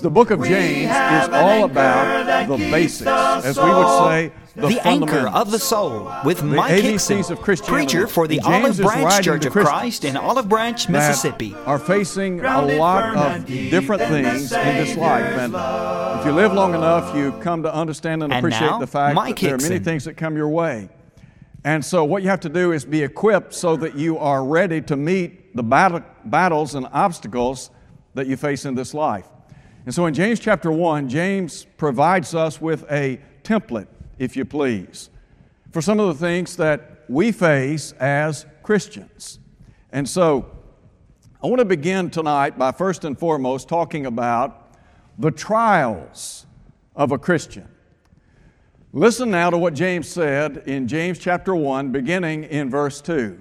The book of James is all about the basics, as we would say, the, The anchor fundamentals. of the soul with The Mike ABCs Hickson, of Christianity. preacher for the James Olive Branch Church of Christ in Olive Branch, Mississippi. are facing a lot of different things in this life. And if you live long enough, you come to understand and And appreciate now, the fact Mike that there are many things that come your way. And so, what you have to do is be equipped so that you are ready to meet the battle, battles and obstacles that you face in this life. And so, in James chapter 1, James provides us with a template, if you please, for some of the things that we face as Christians. And so, I want to begin tonight by first and foremost talking about the trials of a Christian. Listen now to what James said in James chapter 1, beginning in verse 2.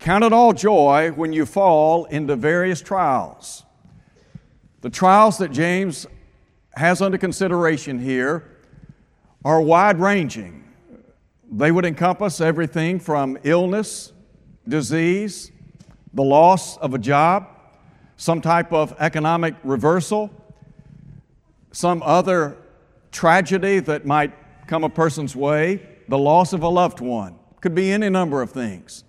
Count it all joy when you fall into various trials. The trials that James has under consideration here are wide ranging. They would encompass everything from illness, disease, the loss of a job, some type of economic reversal, some other tragedy that might come a person's way, the loss of a loved one. Could be any number of things.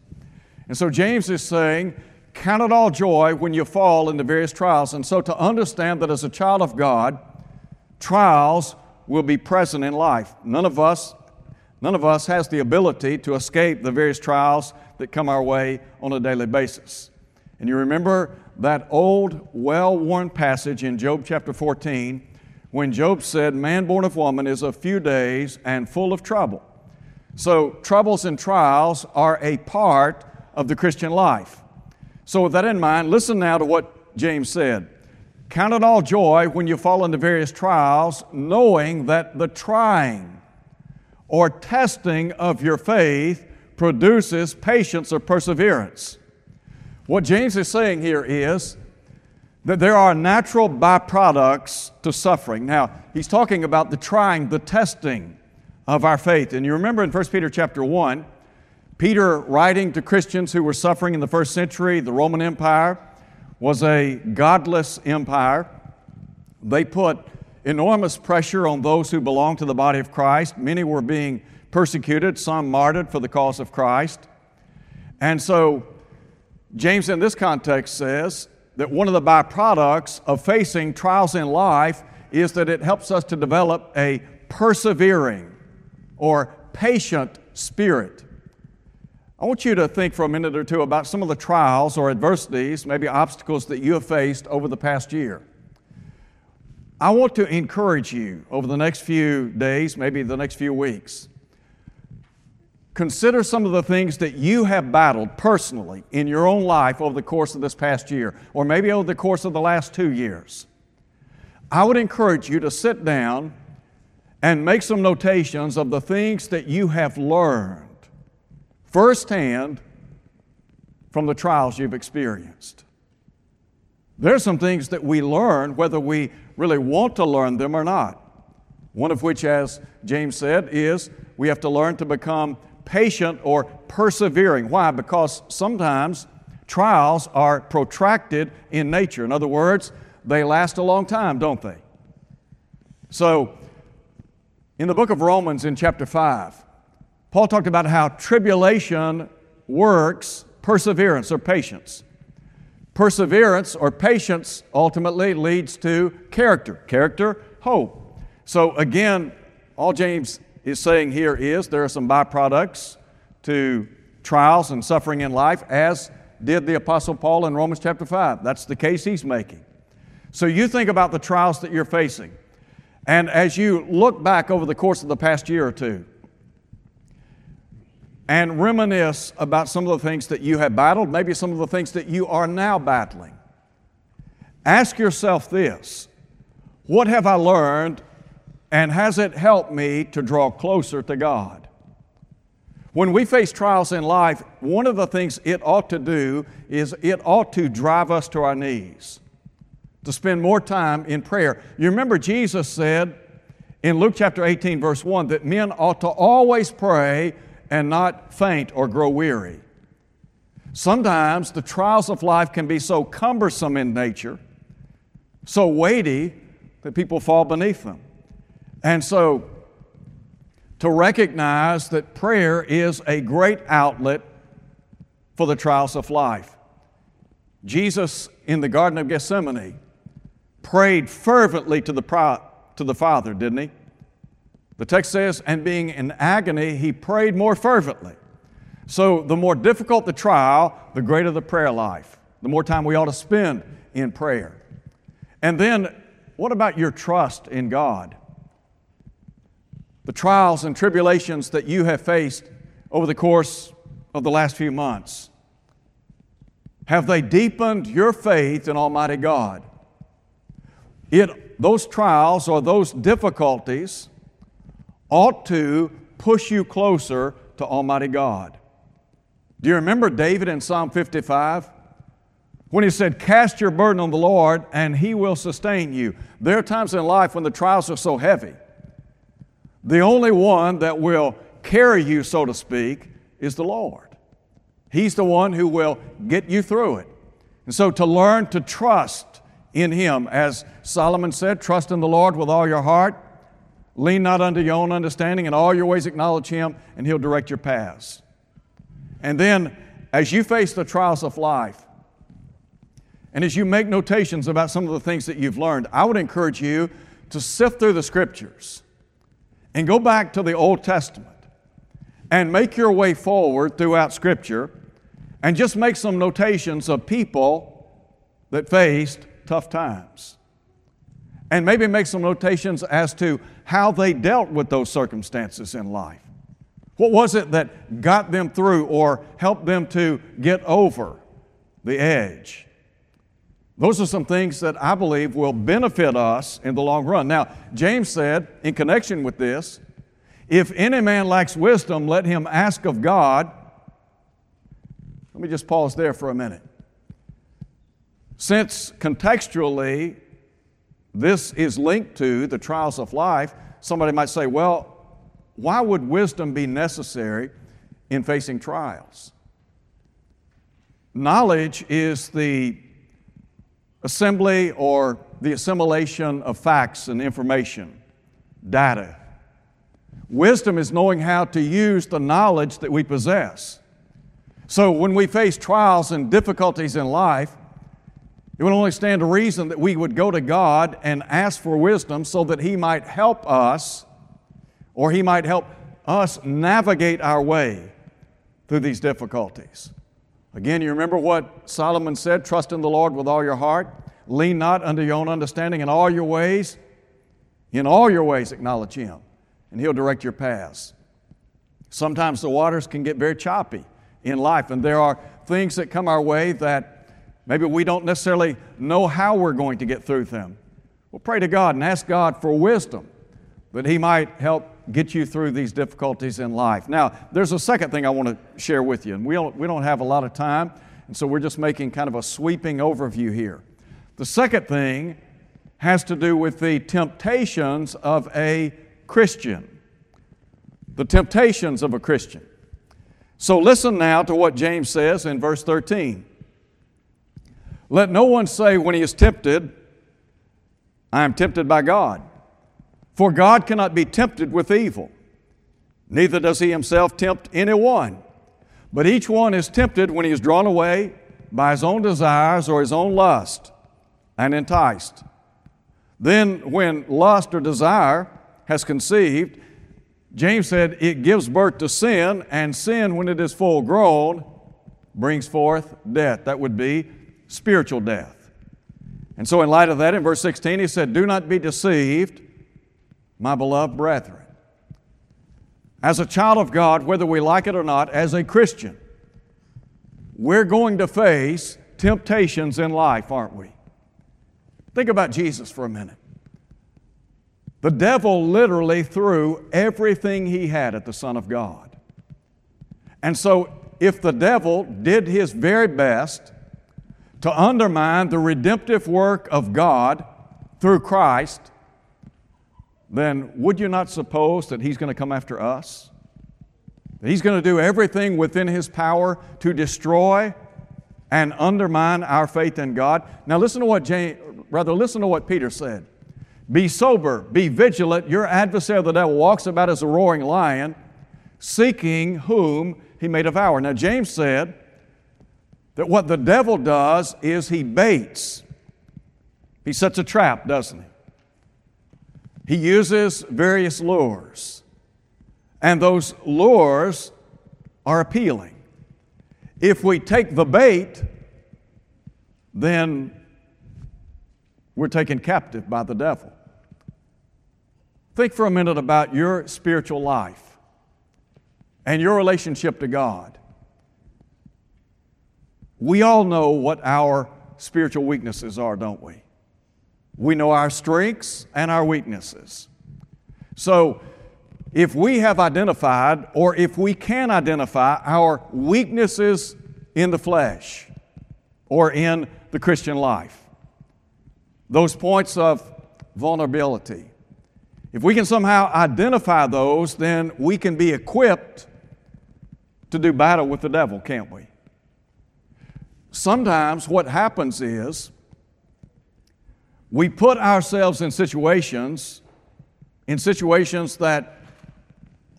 And so James is saying, Count it all joy when you fall into various trials. And so to understand that as a child of God, trials will be present in life. None of us, none of us has the ability to escape the various trials that come our way on a daily basis. And you remember that old, well worn passage in Job chapter 14 when Job said, Man born of woman is of few days and full of trouble. So, troubles and trials are a part of the Christian life. So, with that in mind, listen now to what James said. Count it all joy when you fall into various trials, knowing that the trying or testing of your faith produces patience or perseverance. What James is saying here is that there are natural byproducts to suffering. Now, he's talking about the trying, the testing of our faith. And you remember in 1 Peter chapter 1, Peter writing to Christians who were suffering in the first century, the Roman Empire was a godless empire. They put enormous pressure on those who belonged to the body of Christ. Many were being persecuted, some martyred for the cause of Christ. And so, James in this context says that one of the byproducts of facing trials in life is that it helps us to develop a persevering or patient spirit. I want you to think for a minute or two about some of the trials or adversities, maybe obstacles that you have faced over the past year. I want to encourage you over the next few days, maybe the next few weeks. Consider some of the things that you have battled personally in your own life over the course of this past year, or maybe over the course of the last two years. I would encourage you to sit down and make some notations of the things that you have learned firsthand from the trials you've experienced. There are some things that we learn whether we really want to learn them or not. One of which, as James said, is we have to learn to become patient or persevering. Why? Because sometimes trials are protracted in nature. In other words, they last a long time, don't they? So, in the book of Romans, in chapter 5, Paul talked about how tribulation works perseverance or patience. Perseverance or patience ultimately leads to character. Character, hope. So, again, all James is saying here is there are some byproducts to trials and suffering in life, as did the Apostle Paul in Romans chapter 5. That's the case he's making. So, you think about the trials that you're facing. And as you look back over the course of the past year or two, and reminisce about some of the things that you have battled, maybe some of the things that you are now battling. Ask yourself this What have I learned, and has it helped me to draw closer to God? When we face trials in life, one of the things it ought to do is it ought to drive us to our knees, to spend more time in prayer. You remember Jesus said in Luke chapter 18, verse 1, that men ought to always pray and not faint or grow weary. Sometimes the trials of life can be so cumbersome in nature, so weighty, that people fall beneath them. And so, to recognize that prayer is a great outlet for the trials of life. Jesus in the Garden of Gethsemane prayed fervently to the, to the Father, didn't he? The text says, and being in agony, he prayed more fervently. So, the more difficult the trial, the greater the prayer life, the more time we ought to spend in prayer. And then, what about your trust in God? The trials and tribulations that you have faced over the course of the last few months, have they deepened your faith in Almighty God? It, those trials or those difficulties ought to push you closer to Almighty God. Do you remember David in Psalm 55? When he said, Cast your burden on the Lord and he will sustain you. There are times in life when the trials are so heavy. The only one that will carry you, so to speak, is the Lord. He's the one who will get you through it. And so to learn to trust in Him, as Solomon said, trust in the Lord with all your heart Lean not unto your own understanding, in all your ways acknowledge Him, and He'll direct your paths. And then, as you face the trials of life, and as you make notations about some of the things that you've learned, I would encourage you to sift through the Scriptures and go back to the Old Testament and make your way forward throughout Scripture and just make some notations of people that faced tough times. And maybe make some notations as to how they dealt with those circumstances in life. What was it that got them through or helped them to get over the edge? Those are some things that I believe will benefit us in the long run. Now, James said, in connection with this, if any man lacks wisdom, let him ask of God. Let me just pause there for a minute. Since contextually this is linked to the trials of life. Somebody might say, well, why would wisdom be necessary in facing trials? Knowledge is the assembly or the assimilation of facts and information, data. Wisdom is knowing how to use the knowledge that we possess. So when we face trials and difficulties in life, it would only stand to reason that we would go to God and ask for wisdom so that He might help us or He might help us navigate our way through these difficulties. Again, you remember what Solomon said trust in the Lord with all your heart, lean not unto your own understanding in all your ways. In all your ways, acknowledge Him, and He'll direct your paths. Sometimes the waters can get very choppy in life, and there are things that come our way that Maybe we don't necessarily know how we're going to get through them. Well, pray to God and ask God for wisdom that He might help get you through these difficulties in life. Now, there's a second thing I want to share with you, and we don't, we don't have a lot of time, and so we're just making kind of a sweeping overview here. The second thing has to do with the temptations of a Christian. The temptations of a Christian. So listen now to what James says in verse 13. Let no one say when he is tempted, I am tempted by God. For God cannot be tempted with evil, neither does he himself tempt anyone. But each one is tempted when he is drawn away by his own desires or his own lust and enticed. Then, when lust or desire has conceived, James said it gives birth to sin, and sin, when it is full grown, brings forth death. That would be spiritual death. And so, in light of that, in verse 16, he said, Do not be deceived, my beloved brethren. As a child of God, whether we like it or not, as a Christian, we're going to face temptations in life, aren't we? Think about Jesus for a minute. The devil literally threw everything he had at the Son of God. And so, if the devil did his very best to undermine the redemptive work of God through Christ, then would you not suppose that He's going to come after us? That He's going to do everything within His power to destroy and undermine our faith in God? Now listen to what James, rather listen to what Peter said. Be sober, be vigilant. Your adversary, the devil, walks about as a roaring lion, seeking whom he may devour. Now, James said that what the devil does is he baits, he sets a trap, doesn't he? He uses various lures, and those lures are appealing. If we take the bait, then we're taken captive by the devil. Think for a minute about your spiritual life and your relationship to God. We all know what our spiritual weaknesses are, don't we? We know our strengths and our weaknesses. So, if we have identified, or if we can identify our weaknesses in the flesh or in the Christian life, those points of vulnerability, if we can somehow identify those, then we can be equipped to do battle with the devil, can't we? Sometimes what happens is we put ourselves in situations in situations that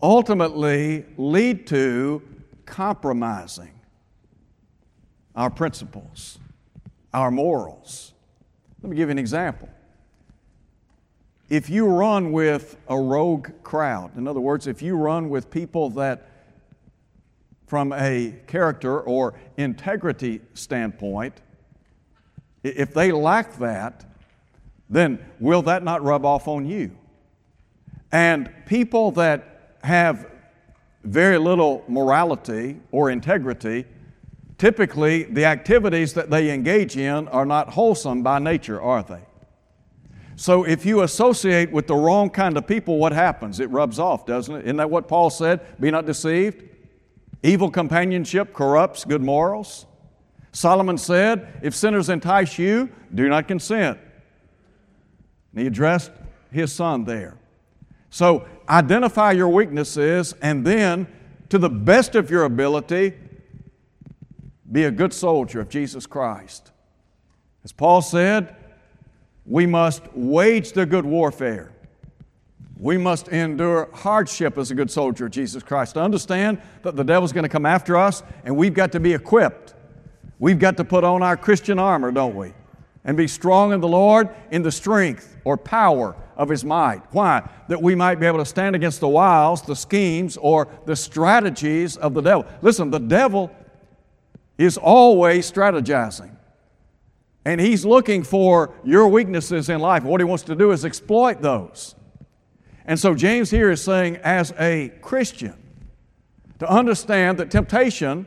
ultimately lead to compromising our principles, our morals. Let me give you an example if you run with a rogue crowd, in other words, if you run with people that, from a character or integrity standpoint, if they lack that, then will that not rub off on you? And people that have very little morality or integrity, typically the activities that they engage in are not wholesome by nature, are they? So if you associate with the wrong kind of people, what happens? It rubs off, doesn't it? Isn't that what Paul said? Be not deceived. Evil companionship corrupts good morals. Solomon said, If sinners entice you, do not consent. And he addressed his son there. So identify your weaknesses and then, to the best of your ability, be a good soldier of Jesus Christ. As Paul said, we must wage the good warfare. We must endure hardship as a good soldier of Jesus Christ. To understand that the devil's going to come after us, and we've got to be equipped. We've got to put on our Christian armor, don't we? And be strong in the Lord in the strength or power of His might. Why? That we might be able to stand against the wiles, the schemes, or the strategies of the devil. Listen, the devil is always strategizing. And He's looking for your weaknesses in life. What He wants to do is exploit those. And so James here is saying, as a Christian, to understand that temptation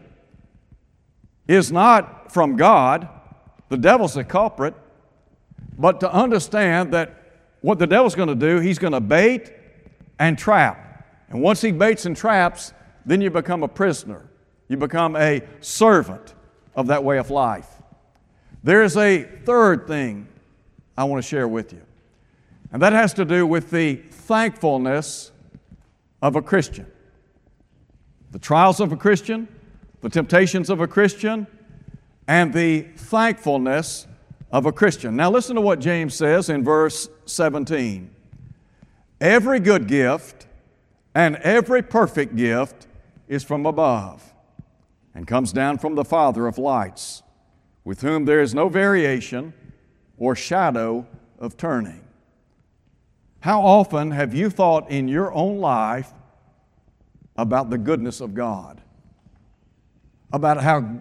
is not from God, the devil's the culprit, but to understand that what the devil's going to do, he's going to bait and trap. And once he baits and traps, then you become a prisoner. You become a servant of that way of life. There's a third thing I want to share with you, and that has to do with the thankfulness of a Christian. The trials of a Christian, the temptations of a Christian, and the thankfulness of a Christian. Now, listen to what James says in verse 17 Every good gift and every perfect gift is from above and comes down from the Father of lights with whom there is no variation or shadow of turning. How often have you thought in your own life about the goodness of God? About how,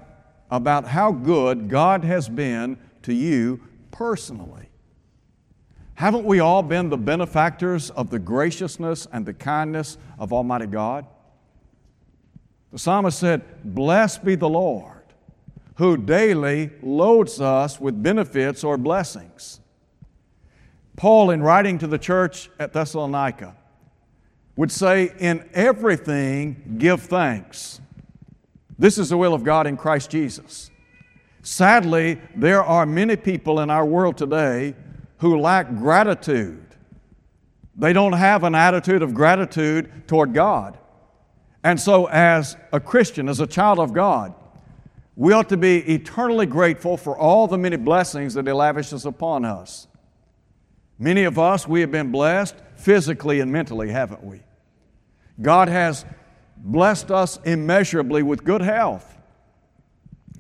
about how good God has been to you personally? Haven't we all been the benefactors of the graciousness and the kindness of Almighty God? The psalmist said, Blessed be the Lord who daily loads us with benefits or blessings. Paul, in writing to the church at Thessalonica, would say, In everything give thanks. This is the will of God in Christ Jesus. Sadly, there are many people in our world today who lack gratitude. They don't have an attitude of gratitude toward God. And so, as a Christian, as a child of God, we ought to be eternally grateful for all the many blessings that He lavishes upon us. Many of us, we have been blessed physically and mentally, haven't we? God has blessed us immeasurably with good health.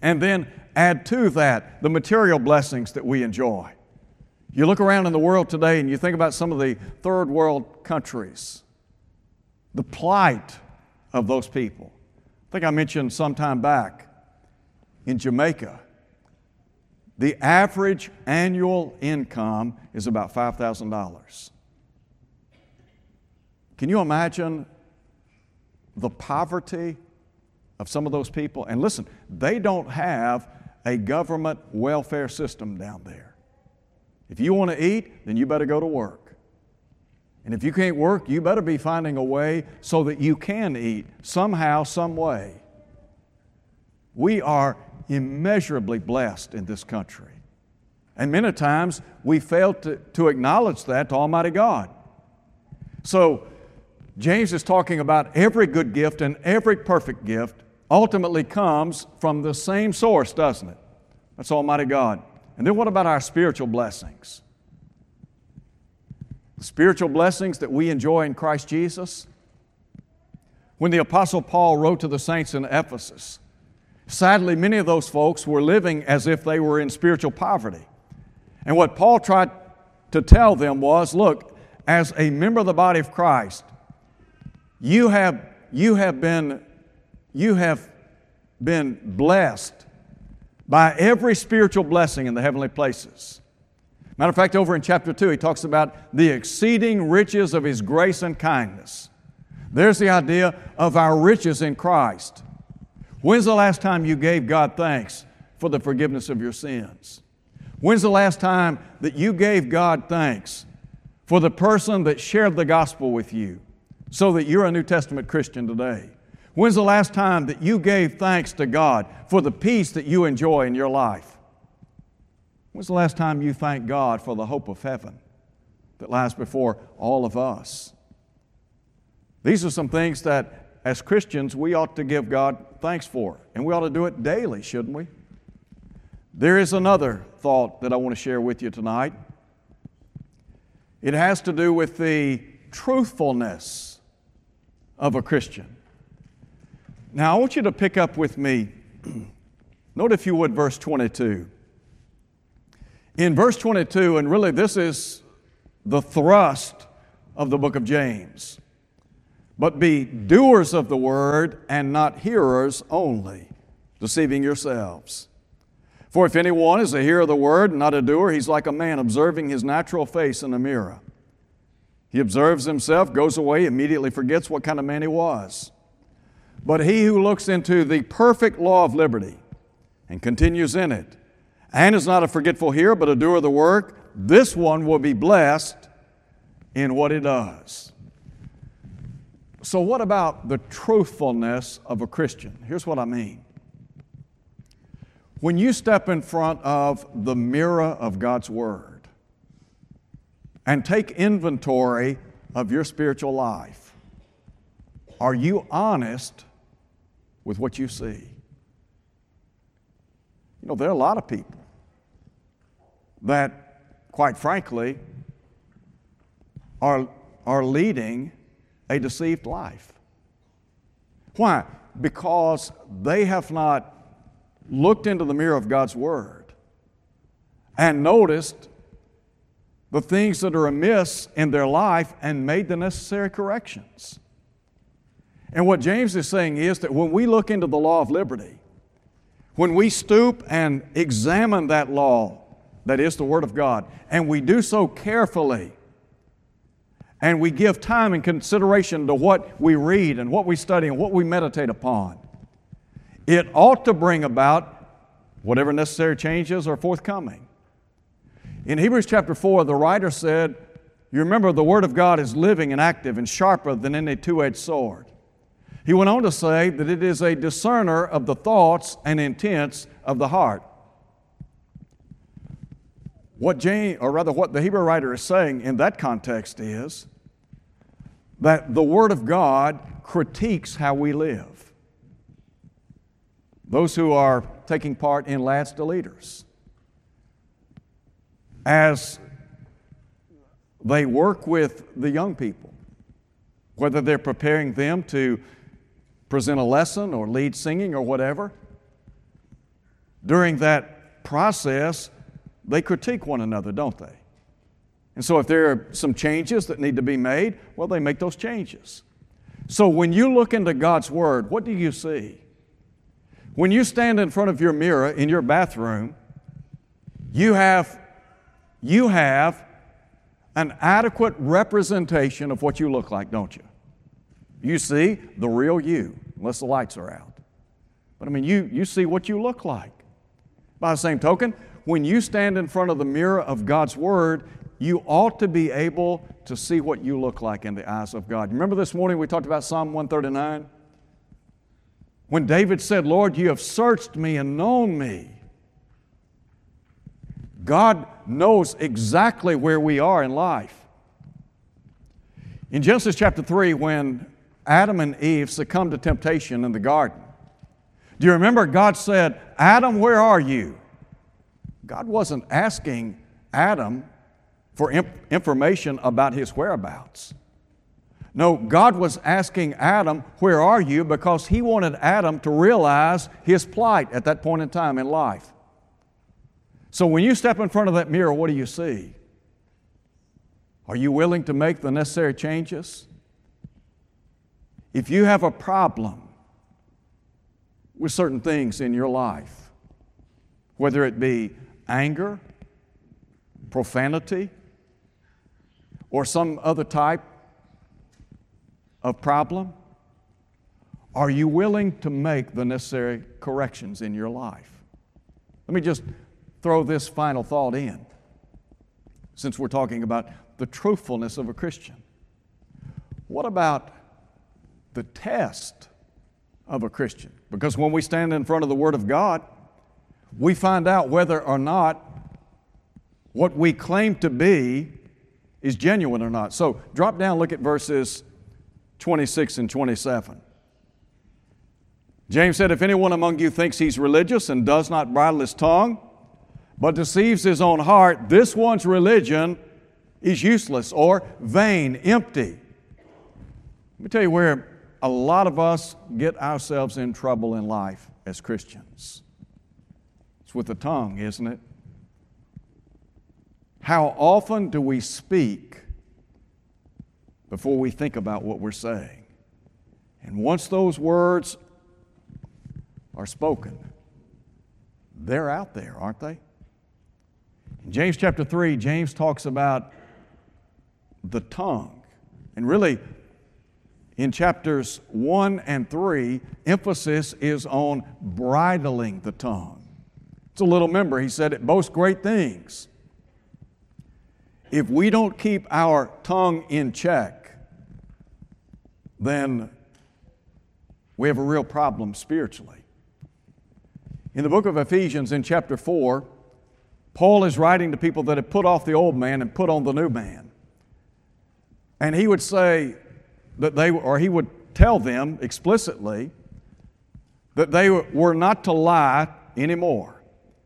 And then add to that the material blessings that we enjoy. You look around in the world today and you think about some of the third world countries, the plight of those people. I think I mentioned some time back in Jamaica, the average annual income is about $5,000. Can you imagine the poverty of some of those people? And listen, they don't have a government welfare system down there. If you want to eat, then you better go to work. And if you can't work, you better be finding a way so that you can eat somehow, some way. We are immeasurably blessed in this country. And many times we fail to, to acknowledge that to Almighty God. So, James is talking about every good gift and every perfect gift ultimately comes from the same source, doesn't it? That's Almighty God. And then what about our spiritual blessings? The spiritual blessings that we enjoy in Christ Jesus. When the Apostle Paul wrote to the saints in Ephesus, sadly, many of those folks were living as if they were in spiritual poverty. And what Paul tried to tell them was look, as a member of the body of Christ, you have, you have been you have been blessed by every spiritual blessing in the heavenly places. Matter of fact, over in chapter 2, he talks about the exceeding riches of his grace and kindness. There's the idea of our riches in Christ. When's the last time you gave God thanks for the forgiveness of your sins? When's the last time that you gave God thanks for the person that shared the gospel with you so that you're a New Testament Christian today? When's the last time that you gave thanks to God for the peace that you enjoy in your life? When's the last time you thanked God for the hope of heaven that lies before all of us? These are some things that, as Christians, we ought to give God thanks for, and we ought to do it daily, shouldn't we? There is another thought that I want to share with you tonight. It has to do with the truthfulness of a Christian. Now, I want you to pick up with me. Note, if you would, verse 22. In verse 22, and really this is the thrust of the book of James, but be doers of the word and not hearers only, deceiving yourselves. For if anyone is a hearer of the word and not a doer, he's like a man observing his natural face in a mirror. He observes himself, goes away, immediately forgets what kind of man he was. But he who looks into the perfect law of liberty and continues in it, and is not a forgetful hearer, but a doer of the work, this one will be blessed in what he does. So, what about the truthfulness of a Christian? Here's what I mean. When you step in front of the mirror of God's Word and take inventory of your spiritual life, are you honest with what you see. You know, there are a lot of people that, quite frankly, are, are leading a deceived life. Why? Because they have not looked into the mirror of God's Word and noticed the things that are amiss in their life and made the necessary corrections. And what James is saying is that when we look into the law of liberty, when we stoop and examine that law, that is the Word of God, and we do so carefully, and we give time and consideration to what we read and what we study and what we meditate upon, it ought to bring about whatever necessary changes are forthcoming. In Hebrews chapter 4, the writer said, You remember the Word of God is living and active and sharper than any two edged sword. He went on to say that it is a discerner of the thoughts and intents of the heart. What James, or rather what the Hebrew writer is saying in that context is that the Word of God critiques how we live. Those who are taking part in Lads to Leaders. As they work with the young people, whether they're preparing them to present a lesson or lead singing or whatever. During that process, they critique one another, don't they? And so, if there are some changes that need to be made, well, they make those changes. So, when you look into God's Word, what do you see? When you stand in front of your mirror in your bathroom, you have, you have an adequate representation of what you look like, don't you? You see the real you, unless the lights are out. But I mean, you, you see what you look like. By the same token, when you stand in front of the mirror of God's Word, you ought to be able to see what you look like in the eyes of God. Remember this morning we talked about Psalm 139? When David said, Lord, you have searched me and known me. God knows exactly where we are in life. In Genesis chapter 3, when Adam and Eve succumbed to temptation in the garden, do you remember God said, Adam, where are you? God wasn't asking Adam for information about his whereabouts. No, God was asking Adam, Where are you? because he wanted Adam to realize his plight at that point in time in life. So when you step in front of that mirror, what do you see? Are you willing to make the necessary changes? If you have a problem with certain things in your life, whether it be anger, profanity, or some other type of problem? Are you willing to make the necessary corrections in your life? Let me just throw this final thought in, since we're talking about the truthfulness of a Christian. What about the test of a Christian? Because when we stand in front of the Word of God, we find out whether or not what we claim to be is genuine or not. So drop down, look at verses 26 and 27. James said, If anyone among you thinks he's religious and does not bridle his tongue, but deceives his own heart, this one's religion is useless or vain, empty. Let me tell you where a lot of us get ourselves in trouble in life as Christians. It's with the tongue, isn't it? How often do we speak before we think about what we're saying? And once those words are spoken, they're out there, aren't they? In James chapter 3, James talks about the tongue. And really, in chapters 1 and 3, emphasis is on bridling the tongue. It's a little member. He said it boasts great things if we don't keep our tongue in check, then we have a real problem spiritually. In the book of Ephesians, in chapter 4, Paul is writing to people that have put off the old man and put on the new man. And he would say that they, or he would tell them explicitly that they were not to lie anymore,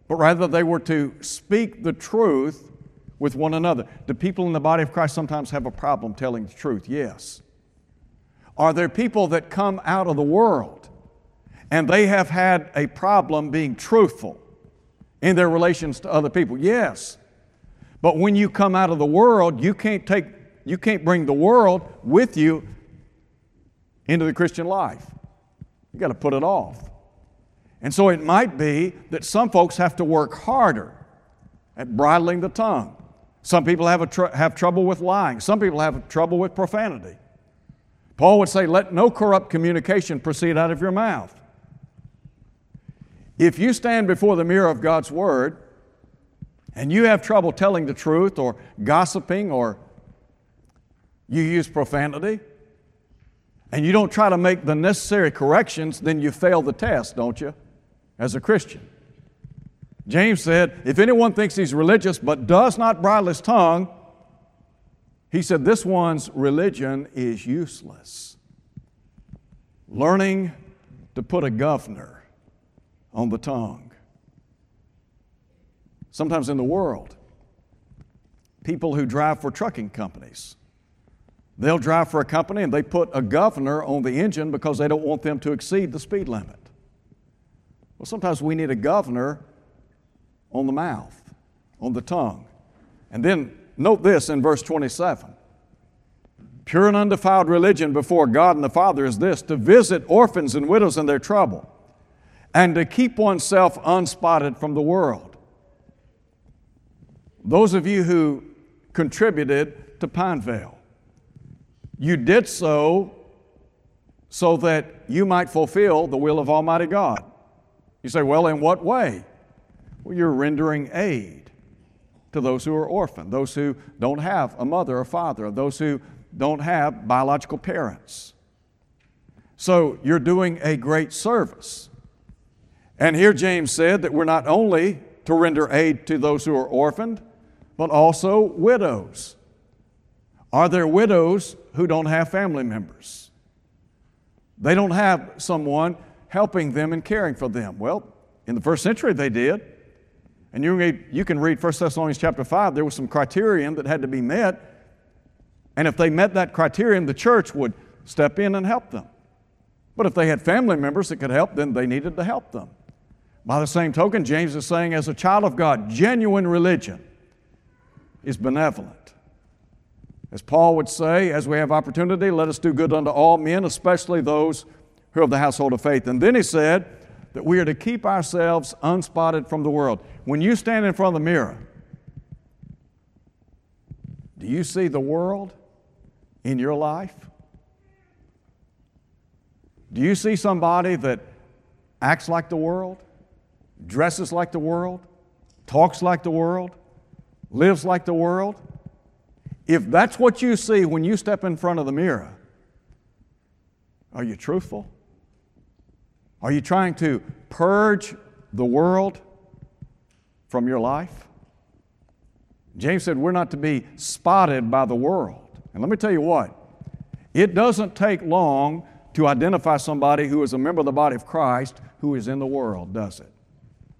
but rather they were to speak the truth with one another. Do people in the body of Christ sometimes have a problem telling the truth? Yes. Are there people that come out of the world and they have had a problem being truthful in their relations to other people? Yes. But when you come out of the world, you can't take you can't bring the world with you into the Christian life. You got to put it off. And so it might be that some folks have to work harder at bridling the tongue. Some people have, tr- have trouble with lying. Some people have trouble with profanity. Paul would say, Let no corrupt communication proceed out of your mouth. If you stand before the mirror of God's Word and you have trouble telling the truth or gossiping or you use profanity and you don't try to make the necessary corrections, then you fail the test, don't you, as a Christian? James said, If anyone thinks he's religious but does not bridle his tongue, he said, This one's religion is useless. Learning to put a governor on the tongue. Sometimes in the world, people who drive for trucking companies. They'll drive for a company and they put a governor on the engine because they don't want them to exceed the speed limit. Well, sometimes we need a governor on the mouth, on the tongue. And then note this in verse 27 Pure and undefiled religion before God and the Father is this to visit orphans and widows in their trouble, and to keep oneself unspotted from the world. Those of you who contributed to Pinevale, you did so so that you might fulfill the will of Almighty God. You say, well, in what way? Well, you're rendering aid to those who are orphaned, those who don't have a mother or father, those who don't have biological parents. So you're doing a great service. And here James said that we're not only to render aid to those who are orphaned, but also widows. Are there widows who don't have family members? They don't have someone helping them and caring for them. Well, in the first century they did. And you, read, you can read 1 Thessalonians chapter 5, there was some criterion that had to be met and if they met that criterion, the church would step in and help them. But if they had family members that could help, then they needed to help them. By the same token, James is saying, as a child of God, genuine religion is benevolent. As Paul would say, as we have opportunity, let us do good unto all men, especially those who are of the household of faith. And then he said that we are to keep ourselves unspotted from the world. When you stand in front of the mirror, do you see the world? in your life? Do you see somebody that acts like the world, dresses like the world, talks like the world, lives like the world? If that's what you see when you step in front of the mirror, are you truthful? Are you trying to purge the world from your life? James said we're not to be spotted by the world. And let me tell you what, it doesn't take long to identify somebody who is a member of the body of Christ who is in the world, does it?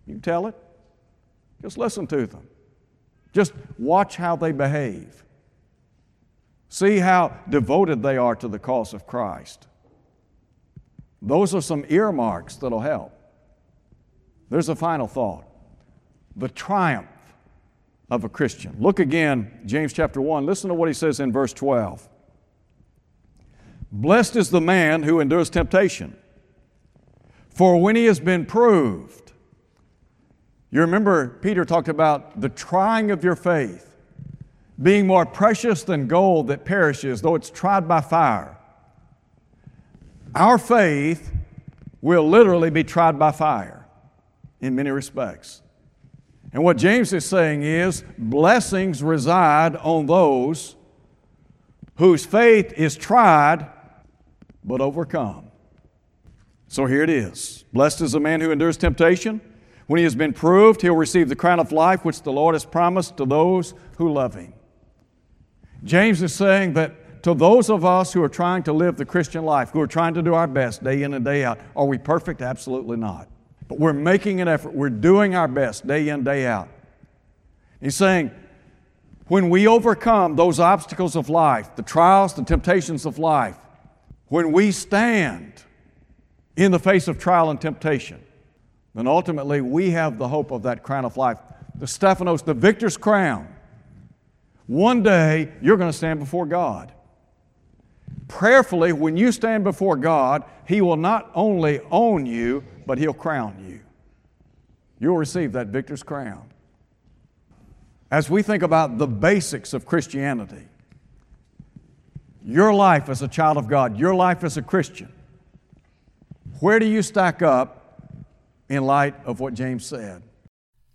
You tell it. Just listen to them. Just watch how they behave. See how devoted they are to the cause of Christ. Those are some earmarks that'll help. There's a final thought the triumph of a Christian. Look again, James chapter 1. Listen to what he says in verse 12. Blessed is the man who endures temptation, for when he has been proved, you remember Peter talked about the trying of your faith being more precious than gold that perishes, though it's tried by fire. Our faith will literally be tried by fire in many respects. And what James is saying is blessings reside on those whose faith is tried but overcome. So here it is Blessed is the man who endures temptation. When he has been proved, he'll receive the crown of life which the Lord has promised to those who love him. James is saying that to those of us who are trying to live the Christian life, who are trying to do our best day in and day out, are we perfect? Absolutely not. But we're making an effort. We're doing our best day in, day out. He's saying, when we overcome those obstacles of life, the trials, the temptations of life, when we stand in the face of trial and temptation, then ultimately we have the hope of that crown of life, the Stephanos, the victor's crown. One day you're going to stand before God. Prayerfully, when you stand before God, He will not only own you, but He'll crown you. You'll receive that victor's crown. As we think about the basics of Christianity, your life as a child of God, your life as a Christian, where do you stack up in light of what James said?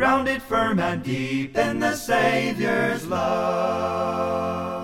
grounded firm and deep in the Savior's love.